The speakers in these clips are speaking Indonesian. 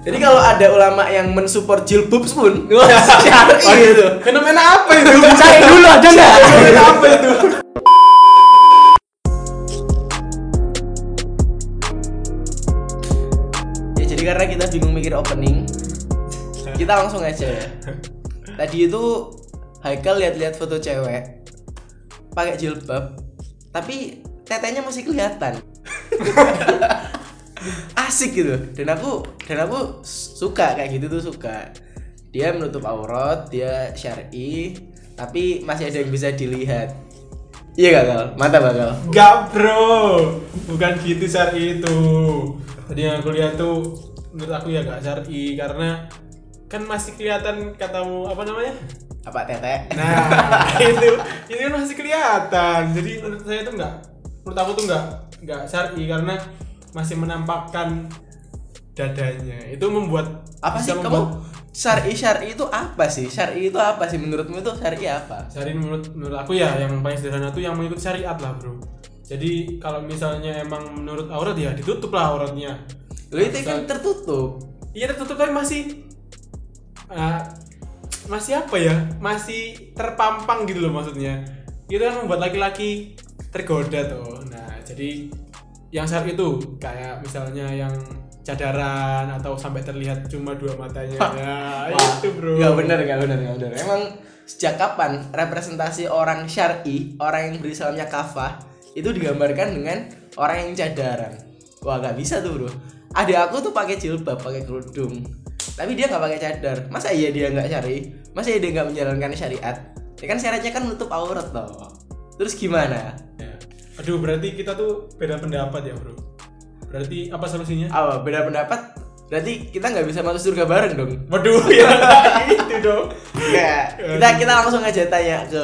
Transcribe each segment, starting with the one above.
Jadi kalau ada ulama yang mensupport jilbab pun, syar'i itu. Fenomena apa itu? Cari dulu ada nggak? Fenomena apa itu? Ya jadi karena kita bingung mikir opening, kita langsung aja ya. Tadi itu Haikal lihat-lihat foto cewek pakai jilbab, tapi tetenya masih kelihatan. Asik gitu. Dan aku dan aku suka kayak gitu tuh suka. Dia menutup aurat, dia syar'i, tapi masih ada yang bisa dilihat. Iya gak Kal? Mantap gak bro, bukan gitu syari itu. Tadi yang aku lihat tuh menurut aku ya gak syari karena kan masih kelihatan katamu apa namanya? Apa tete? Nah itu ini kan masih kelihatan. Jadi menurut saya tuh nggak, menurut aku tuh nggak nggak syari karena masih menampakkan dadanya. Itu membuat apa sih kamu syar'i syar'i itu apa sih syar'i itu apa sih menurutmu itu syar'i apa Syari menurut menurut aku ya yang paling sederhana tuh yang mengikut syariat lah bro. Jadi kalau misalnya emang menurut aurat ya ditutup lah auratnya. Loh itu kan tertutup Iya tertutup tapi masih eh, masih apa ya? Masih terpampang gitu loh maksudnya. Itu kan membuat laki-laki tergoda tuh. Nah jadi yang saat itu kayak misalnya yang cadaran atau sampai terlihat cuma dua matanya. Ya itu bro. nggak benar nggak benar nggak benar emang sejak kapan representasi orang syar'i orang yang berislamnya kafah itu digambarkan dengan orang yang cadaran? Wah nggak bisa tuh bro. Ada aku tuh pakai jilbab pakai kerudung. Tapi dia nggak pakai cadar. Masa iya dia nggak syar'i? Masa iya dia nggak menjalankan syariat? Ya kan syariatnya kan menutup aurat toh. Terus gimana? Ya. Aduh berarti kita tuh beda pendapat ya bro. Berarti apa solusinya? apa beda pendapat berarti kita nggak bisa masuk surga bareng dong Waduh ya itu dong. ya kita kita langsung aja tanya ke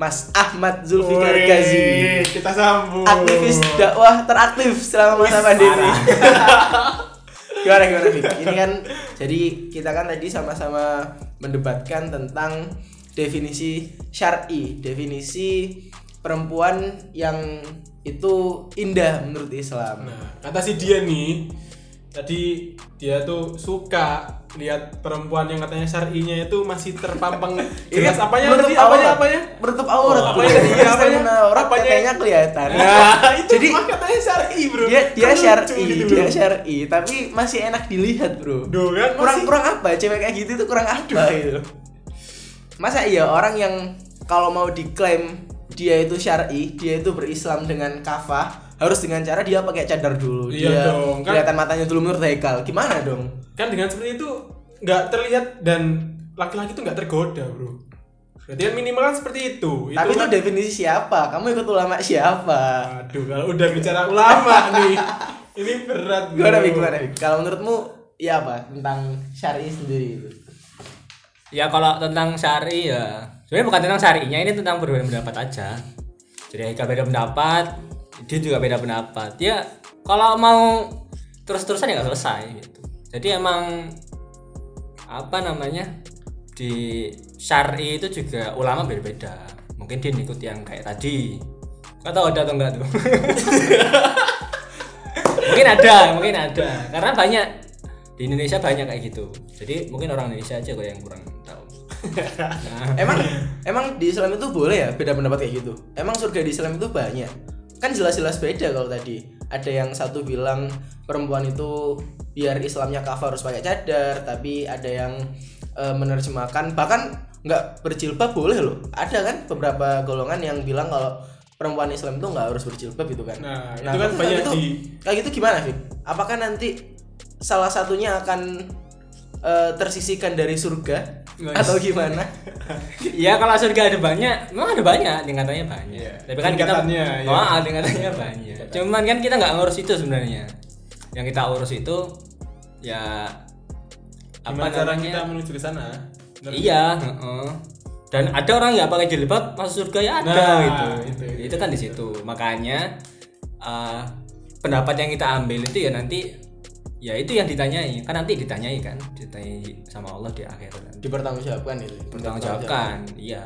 Mas Ahmad Zulfikar Wih, Gazi Kita sambung. aktivis dakwah teraktif selama masa pandemi gimana gimana Fik? ini kan jadi kita kan tadi sama-sama mendebatkan tentang definisi syar'i definisi perempuan yang itu indah menurut Islam. Nah, kata si dia nih, tadi dia tuh suka lihat perempuan yang katanya syar'inya itu masih terpampang jelas. Iya, apanya menutup tadi apanya apanya? menutup aurat Oh, apanya? Jadi Apanya? aurat Apanya? tetenya kelihatan. Nah, itu Jadi- katanya syar'i, Bro. dia dia syar'i gitu, dia syar'i tapi masih enak dilihat bro. Duh, kan kurang masih- kurang apa? Cewek kayak gitu tuh kurang apa gitu masa iya orang yang kalau mau diklaim dia itu syar'i dia itu berislam dengan kafah harus dengan cara dia pakai cadar dulu Iya dia dong, kan- kelihatan matanya dulu menurut Haikal gimana dong Kan dengan seperti itu nggak terlihat dan laki-laki tuh nggak tergoda, Bro. Berarti kan minimal kan seperti itu. tapi itu kan- definisi siapa kamu ikut ulama siapa Aduh, kalau udah bicara ulama nih. Ini berat, Bro. gimana gimana kalau menurutmu ya apa tentang syar'i sendiri itu Ya kalau tentang syari ya sebenarnya bukan tentang syarinya ini tentang berbeda pendapat aja. Jadi Haikal beda pendapat, dia juga beda pendapat. Ya kalau mau terus-terusan ya nggak selesai gitu. Jadi emang apa namanya di syari itu juga ulama beda-beda. Mungkin dia ikut yang kayak tadi. Kau tahu ada atau enggak tuh? mungkin ada, mungkin ada. Karena banyak di Indonesia banyak kayak gitu. Jadi mungkin orang Indonesia aja kok yang kurang emang emang di Islam itu boleh ya beda pendapat kayak gitu? Emang surga di Islam itu banyak? Kan jelas-jelas beda kalau tadi. Ada yang satu bilang perempuan itu biar Islamnya kafah harus pakai cadar tapi ada yang eh, menerjemahkan bahkan nggak berjilbab boleh loh. Ada kan beberapa golongan yang bilang kalau perempuan Islam itu nggak harus berjilbab gitu kan? Nah, itu kan banyak gitu, di- kayak gitu gimana Fit? apakah nanti salah satunya akan eh, tersisihkan dari surga Atau gimana ya kalau surga ada banyak, memang ada banyak, tingkatannya banyak. Iya, Tapi kan kita, ya. oh, ah, tingkatannya banyak. Cuman kan kita nggak ngurus itu sebenarnya. Yang kita urus itu ya apa Gimana cara namanya? kita menuju ke sana? Iya, heeh. Dan ada orang nggak pakai jilbab masuk surga ya ada Nah, gitu. itu, itu. Itu kan di situ. Makanya eh, pendapat yang kita ambil itu ya nanti ya itu yang ditanyai. Kan nanti ditanyai kan, ditanyai sama Allah di akhirat. dipertanggungjawabkan itu Bertanggungjawabkan. Iya.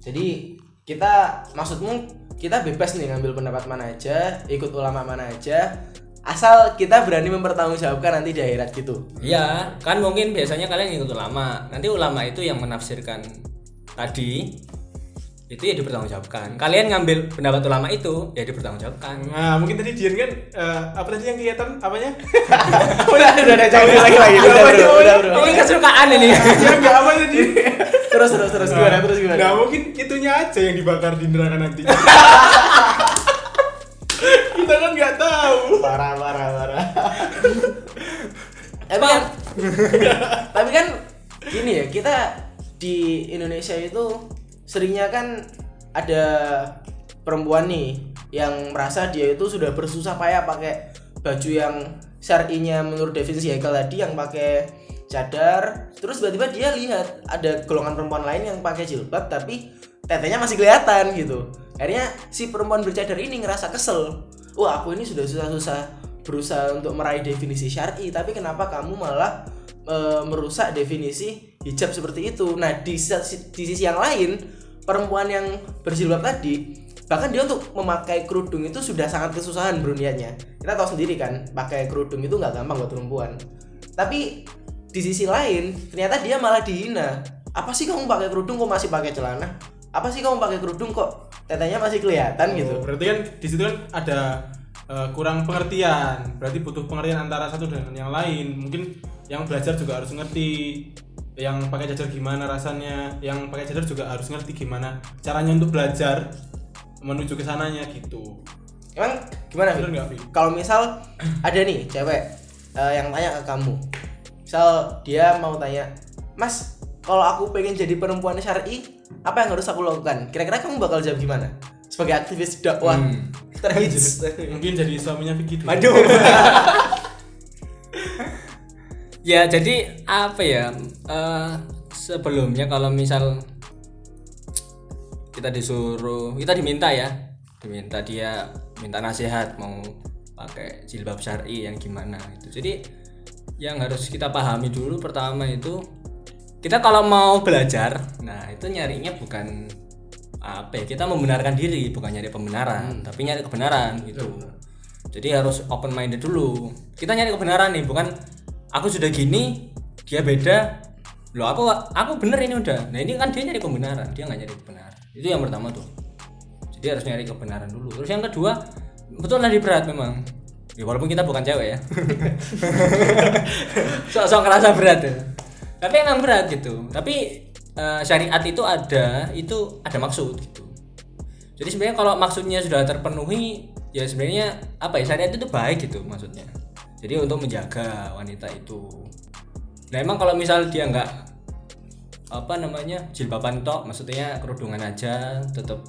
jadi kita maksudmu kita bebas nih ngambil pendapat mana aja ikut ulama mana aja asal kita berani mempertanggungjawabkan nanti di akhirat gitu Iya, kan mungkin biasanya kalian ikut ulama. Nanti ulama itu yang menafsirkan tadi itu ya dipertanggungjawabkan. Kalian ngambil pendapat ulama itu ya dipertanggungjawabkan. Nah, mungkin tadi Dian kan eh, apa tadi yang kelihatan apanya? udah udah udah jangan lagi lagi udah udah apa bro Ini kesukaan ini. ya enggak apa tadi? terus terus terus gimana terus gimana Nah, mungkin itunya aja yang dibakar di neraka nanti. Kita kan nggak tahu. parah parah parah tapi kan tapi kan gini ya kita di Indonesia itu seringnya kan ada perempuan nih yang merasa dia itu sudah bersusah payah pakai baju yang syar'inya menurut definisi Haikal tadi yang pakai cadar. Terus tiba-tiba dia lihat ada golongan perempuan lain yang pakai jilbab tapi tetenya masih kelihatan gitu. Akhirnya si perempuan bercadar ini ngerasa kesel. Wah aku ini sudah susah-susah berusaha untuk meraih definisi syar'i tapi kenapa kamu malah e, merusak definisi hijab seperti itu. Nah di, sisi- di sisi yang lain perempuan yang berjilbab tadi bahkan dia untuk memakai kerudung itu sudah sangat kesusahan bro niatnya. Kita tahu sendiri kan pakai kerudung itu nggak gampang buat perempuan. Tapi di sisi lain ternyata dia malah dihina. Apa sih kamu pakai kerudung kok masih pakai celana? Apa sih kamu pakai kerudung kok tetenya masih kelihatan gitu? Oh, berarti kan di situ kan ada eh, kurang pengertian. Berarti butuh pengertian antara satu dengan yang lain. Mungkin yang belajar juga harus ngerti yang pakai cadar gimana rasanya, yang pakai cadar juga harus ngerti gimana caranya untuk belajar menuju ke sananya gitu. emang gimana kalau misal ada nih cewek eh, yang tanya ke kamu misal dia mau tanya mas kalau aku pengen jadi perempuan syar'i apa yang harus aku lakukan kira-kira kamu bakal jawab gimana sebagai aktivis dakwah Hmm. terhits Mungkin jadi suaminya Vicky dulu. Waduh. Ya jadi apa ya? eh, sebelumnya kalau misal kita disuruh, kita diminta ya, diminta dia minta nasihat mau pakai jilbab syar'i yang gimana itu. Jadi yang harus kita pahami dulu pertama itu kita kalau mau belajar, nah itu nyarinya bukan apa ya? Kita membenarkan diri, bukan nyari pembenaran, tapi nyari kebenaran gitu. Jadi harus open minded dulu. Kita nyari kebenaran nih, bukan aku sudah gini, dia beda. Loh, aku aku bener ini udah. Nah, ini kan dia nyari pembenaran, dia nggak nyari kebenaran. Itu yang pertama tuh. Jadi harus nyari kebenaran dulu. Terus yang kedua, betul lagi berat memang. Ya walaupun kita bukan cewek ya. Sok-sok ngerasa berat ya. Tapi emang berat gitu. Tapi eh, syariat itu ada, itu ada maksud gitu. Jadi sebenarnya kalau maksudnya sudah terpenuhi, ya sebenarnya apa ya syariat itu baik gitu maksudnya. Jadi untuk menjaga wanita itu. Nah emang kalau misal dia nggak apa namanya jilbaban tok, maksudnya kerudungan aja, tetap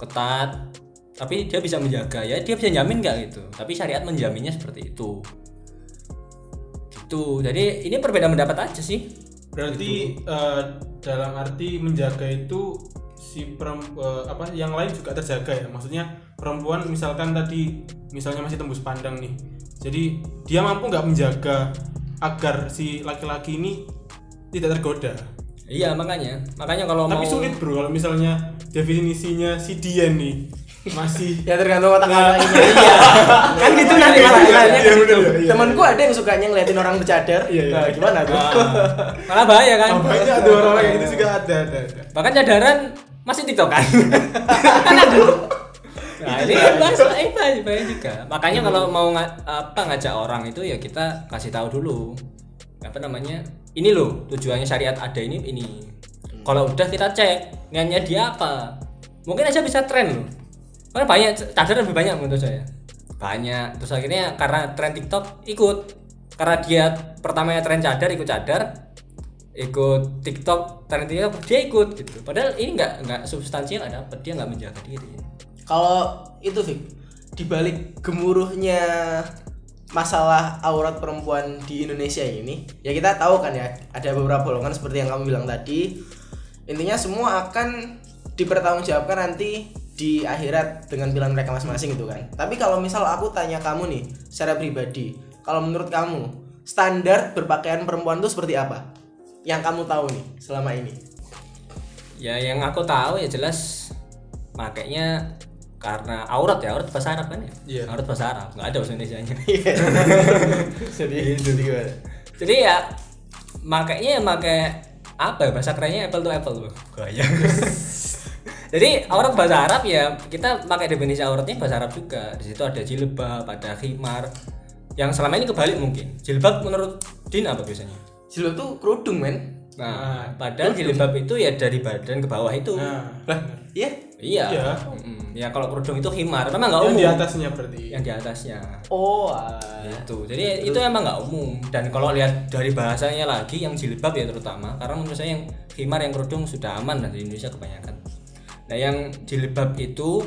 ketat, tapi dia bisa menjaga ya dia bisa jamin nggak gitu. Tapi syariat menjaminnya seperti itu. Gitu. Jadi ini perbedaan pendapat aja sih. Berarti eh, dalam arti menjaga itu si perem- eh, apa yang lain juga terjaga ya. Maksudnya perempuan misalkan tadi misalnya masih tembus pandang nih. Jadi dia mampu nggak menjaga agar si laki-laki ini tidak tergoda. Iya makanya, makanya kalau Tapi mau sulit bro kalau misalnya definisinya si Dian nih masih ya tergantung otak Nah, anak ini kan gitu nanti Iya, malah iya, iya, iya. temanku ada yang sukanya ngeliatin orang bercadar Iya, iya. Nah, gimana tuh malah bahaya kan. oh, banyak tuh orang kayak gitu juga ada ada. ada. bahkan cadaran masih tiktok kan kan ada nah ini kan bahasa eh bahaya bahaya juga. Makanya kalau mau nga- apa ngajak orang itu ya kita kasih tahu dulu. Apa namanya? Ini loh tujuannya syariat ada ini ini. Kalau udah kita cek niatnya dia apa? Mungkin aja bisa tren loh. Karena banyak cadar lebih banyak menurut saya. Banyak. Terus akhirnya karena tren tiktok ikut. Karena dia pertamanya tren cadar ikut cadar. Ikut TikTok tren TikTok dia ikut gitu. Padahal ini nggak nggak substansial ada apa dia nggak menjaga diri kalau itu Fik dibalik gemuruhnya masalah aurat perempuan di Indonesia ini ya kita tahu kan ya ada beberapa golongan seperti yang kamu bilang tadi intinya semua akan dipertanggungjawabkan nanti di akhirat dengan pilihan mereka masing-masing gitu kan. Tapi kalau misal aku tanya kamu nih secara pribadi kalau menurut kamu standar berpakaian perempuan itu seperti apa? Yang kamu tahu nih selama ini? Ya yang aku tahu ya jelas makainya karena aurat ya aurat bahasa Arab kan ya? Iya. aurat bahasa Arab nggak ada bahasa Indonesia nya jadi jadi gimana? Jadi ya makanya ya pakai apa ya bahasa kerennya apple to apple tuh gaya. Jadi aurat bahasa Arab ya kita pakai definisi auratnya bahasa Arab juga. Di situ ada jilbab ada khimar. Yang selama ini kebalik mungkin. Jilbab menurut Din apa biasanya? Jilbab tuh kerudung men. Nah padahal jilbab itu ya dari badan ke bawah itu. Nah, lah iya iya. Iya. Mm, ya kalau kerudung itu khimar memang nggak yang umum. di atasnya berarti. yang di atasnya. Oh ah. itu jadi itu emang nggak umum. Dan kalau lihat dari bahasanya lagi yang jilbab ya terutama karena menurut saya yang khimar yang kerudung sudah aman lah di Indonesia kebanyakan. Nah yang jilbab itu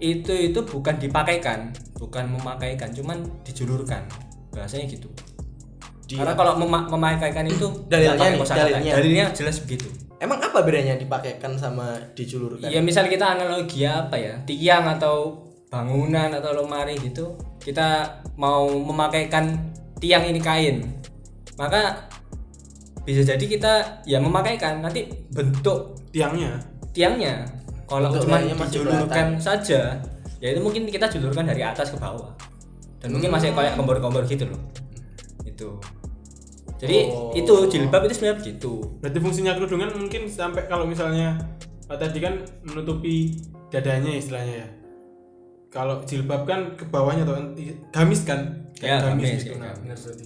itu itu bukan dipakaikan bukan memakaikan cuman dijulurkan. Bahasanya gitu. Di- karena kalau mema- memakaikan itu Dalilnya dalilnya. dalilnya jelas begitu emang apa bedanya dipakaikan sama dijulurkan Ya misal kita analogi apa ya? Tiang atau bangunan atau lemari gitu kita mau memakaikan tiang ini kain. Maka bisa jadi kita ya memakaikan nanti bentuk Tiangnya. tiangnya. Kalau cuma dijulurkan saja ya itu mungkin kita julurkan dari atas ke bawah. Dan mungkin masih kayak kompor-kompor gitu loh. Itu jadi Oh. itu jilbab itu sebenarnya begitu Berarti fungsinya kerudungan mungkin sampai kalau misalnya tadi kan menutupi dadanya istilahnya ya. Kalau jilbab kan ke bawahnya atau gamis kan? Ya, Kayak gamis, gitu. kayak Nah, gamis. benar berarti.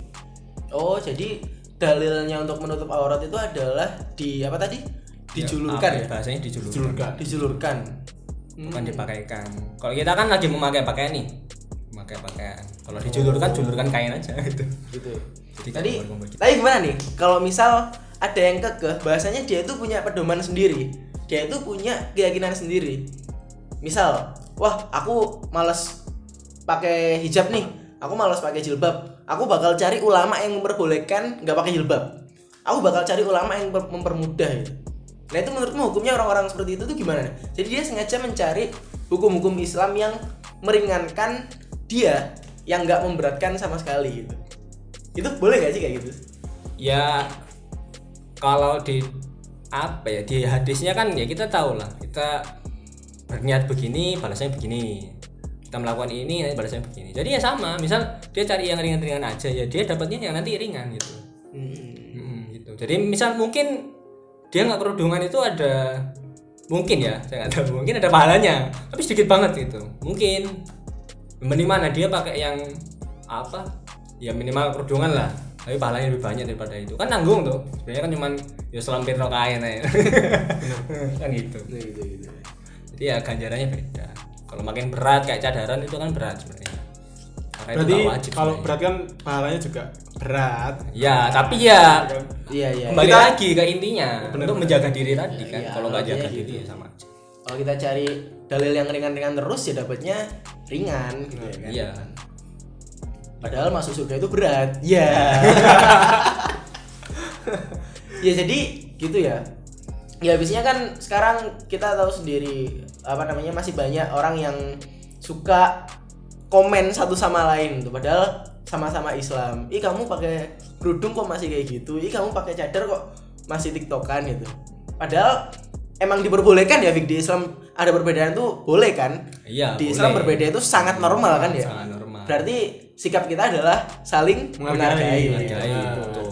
oh jadi dalilnya untuk menutup aurat itu adalah di apa tadi dijulurkan Apa ya, bahasanya dijulurkan Julurkan. dijulurkan bukan dipakaikan kalau kita kan lagi memakai pakaian nih memakai pakaian kalau dijulurkan julurkan kain aja gitu. Gitu. Jadi tadi kompor-kompor gitu. tadi gimana nih? Kalau misal ada yang kekeh bahasanya dia itu punya pedoman sendiri. Dia itu punya keyakinan sendiri. Misal wah aku males pakai hijab nih. Aku males pakai jilbab. Aku bakal cari ulama yang memperbolehkan nggak pakai jilbab. Aku bakal cari ulama yang memper- mempermudah gitu. nah itu menurutmu hukumnya orang-orang seperti itu tuh gimana jadi dia sengaja mencari hukum-hukum Islam yang meringankan dia yang nggak memberatkan sama sekali gitu. Itu boleh gak sih kayak gitu? Ya kalau di apa ya di hadisnya kan ya kita tahu lah kita berniat begini balasnya begini. Kita melakukan ini nanti balasnya begini. Jadi ya sama misal dia cari yang ringan-ringan aja ya dia dapatnya yang nanti ringan gitu. Hmm, gitu. Jadi misal mungkin dia nggak kerudungan itu ada mungkin ya saya nggak tahu mungkin ada pahalanya tapi sedikit banget gitu. Mungkin mending mana dia pakai yang apa? Ya minimal kerudungan lah. Tapi pahalanya lebih banyak daripada itu. Kan nanggung tuh. Sebenarnya kan cuman ya selampir rok kain aja kan gitu. Nah, gitu gitu jadi ya ganjarannya beda. Kalau makin berat kayak cadaran itu kan berat sebenarnya. Maka itu Berarti wajib kalau sebenarnya. berat kan pahalanya juga berat. ya tapi ya iya iya. kembali Kita- lagi ke intinya. Bener, untuk bener. menjaga diri tadi kan. Iya, kalau nggak jaga gitu. diri ya sama aja kalau kita cari dalil yang ringan-ringan terus ya dapatnya ringan gitu ya kan. Iya. Padahal masuk surga itu berat. Ya ya jadi gitu ya. Ya habisnya kan sekarang kita tahu sendiri apa namanya masih banyak orang yang suka komen satu sama lain tuh padahal sama-sama Islam. Ih kamu pakai kerudung kok masih kayak gitu? Ih kamu pakai cadar kok masih tiktokan? gitu. Padahal emang diperbolehkan ya Fik di Islam ada perbedaan tuh boleh kan? Iya di boleh. Islam berbeda itu sangat normal kan ya? Sangat normal. Berarti sikap kita adalah saling Menghargai, menghargai, betul.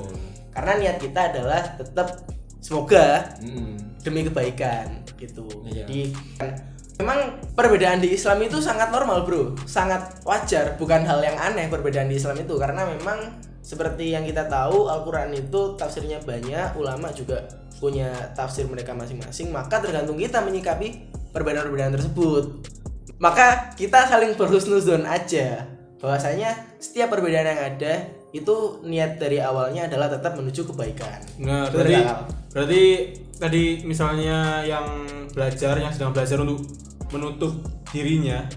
Karena niat kita adalah tetap semoga Mm. demi kebaikan gitu. Iya. jadi memang perbedaan di Islam itu sangat normal bro. Sangat wajar bukan hal yang aneh perbedaan di Islam itu. Karena memang seperti yang kita tahu Al-Quran itu tafsirnya banyak ulama juga punya tafsir mereka masing-masing maka tergantung kita menyikapi perbedaan-perbedaan tersebut. Maka kita saling berhusnuzon aja. Bahwasanya setiap perbedaan yang ada itu niat dari awalnya adalah tetap menuju kebaikan. Nah, berarti berarti tadi misalnya yang belajar yang sedang belajar untuk menutup dirinya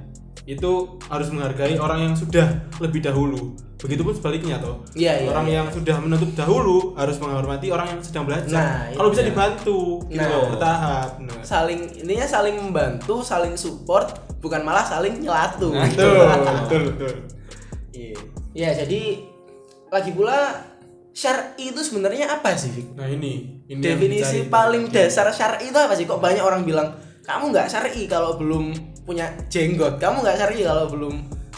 itu harus menghargai orang yang sudah lebih dahulu. Begitupun sebaliknya toh. Iya, iya, orang iya. yang sudah menutup dahulu harus menghormati orang yang sedang belajar. Nah, Kalau bisa iya. dibantu gitu Nah. loh, bertahap. Nah. saling intinya saling membantu saling support bukan malah saling nyelatu Nah, Betul, betul, betul. Iya. Ya, jadi lagi pula syar'i itu sebenarnya apa sih Fik? Nah, ini ini definisi paling dasar syar'i itu apa sih kok banyak orang bilang kamu nggak syar'i kalau belum punya jenggot kamu nggak syari kalau belum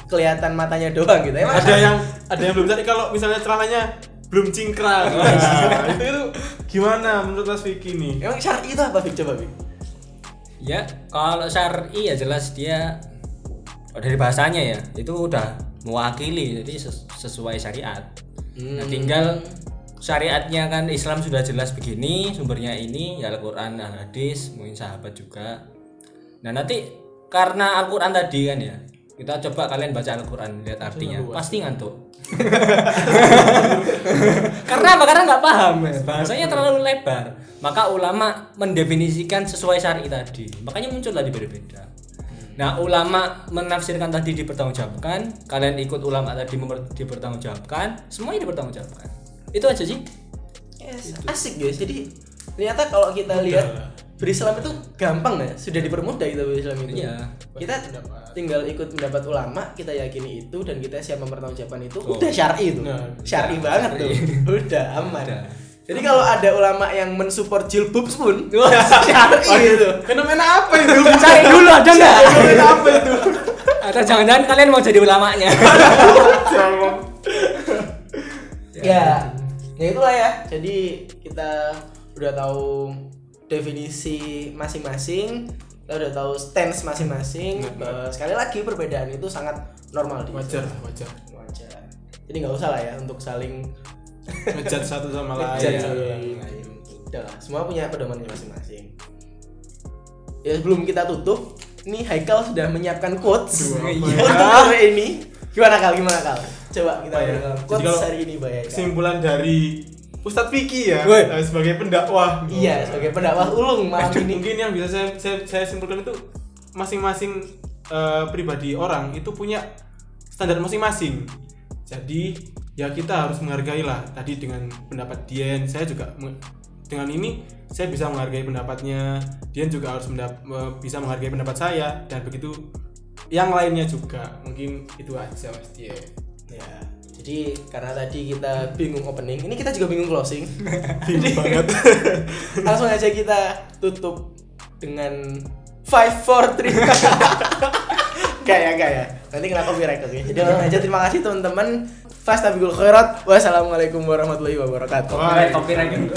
kelihatan matanya doang gitu emang ada yang ada yang belum tadi kalau misalnya celananya belum cingkrang nah, itu, itu gimana menurut Mas Vicky nih emang syari itu apa Fik coba Fik Ya, kalau syar'i ya jelas dia oh, dari bahasanya ya, itu udah mewakili jadi ses- sesuai syariat. Nah, Hmm. tinggal syariatnya kan Islam sudah jelas begini, sumbernya ini ya Al-Qur'an, hadis, mungkin sahabat juga. Nah, nanti karena Al-Qur'an tadi kan ya, kita coba kalian baca Al-Qur'an lihat artinya, pasti ngantuk. karena apa? Karena nggak paham ya. bahasanya terlalu lebar. Maka ulama mendefinisikan sesuai syari tadi. Makanya muncullah di beda-beda. Nah, ulama menafsirkan tadi dipertanggungjawabkan, kalian ikut ulama tadi memper- dipertanggungjawabkan, semuanya dipertanggungjawabkan. Itu aja sih. Yes, asik guys jadi ternyata kalau kita lihat berislam itu gampang ya sudah dipermudah gitu berislam itu. Iya. kita tinggal ikut pendapat ulama kita yakini itu dan kita siap mempertanggungjawabkan itu. Oh. udah syar'i itu. Nah, syar'i banget tuh. Udah aman. Udah. jadi kalau ada ulama yang mensupport jilbab pun syar'i itu fenomena apa itu? Cari dulu ada nggak? fenomena apa itu? Atau jangan-jangan kalian mau jadi ulamanya? ya ya itulah ya. Jadi kita udah tahu definisi masing-masing kita udah tahu stance masing-masing Eh, sekali lagi perbedaan itu sangat normal di wajar wajar. Wajar. Jadi nggak usah lah ya untuk saling ngejat satu sama lain. ngejudge satu sama lain. Udah lah, semua punya pedomannya masing-masing. Ya sebelum kita tutup ini Haikal sudah menyiapkan quotes Iya, ya? untuk hari ini. Gimana kal? Gimana kal? Coba kita ya? quotes hari ini Bay Haikal. kesimpulan dari Ustadz Vicky ya Woi. eh, sebagai pendakwah. Iya, sebagai pendakwah ulung malam Eh, ini. mungkin yang bisa saya, saya, saya simpulkan itu masing-masing eh, pribadi orang itu punya standar masing-masing. Jadi ya kita harus menghargai lah. Tadi dengan pendapat Dian saya juga dengan ini saya bisa menghargai pendapatnya. Dian juga harus mendap- me- bisa menghargai pendapat saya dan begitu yang lainnya juga. Mungkin itu aja mas Dian. Ya, jadi karena tadi kita bingung opening, ini kita juga bingung closing. Bingung banget Langsung aja kita tutup dengan five four three. Gak ya, gak ya. Nanti kena copyright oke. Jadi langsung aja terima kasih teman-teman. Fastabikul khairat. Wassalamualaikum warahmatullahi wabarakatuh. Wah. Copyright.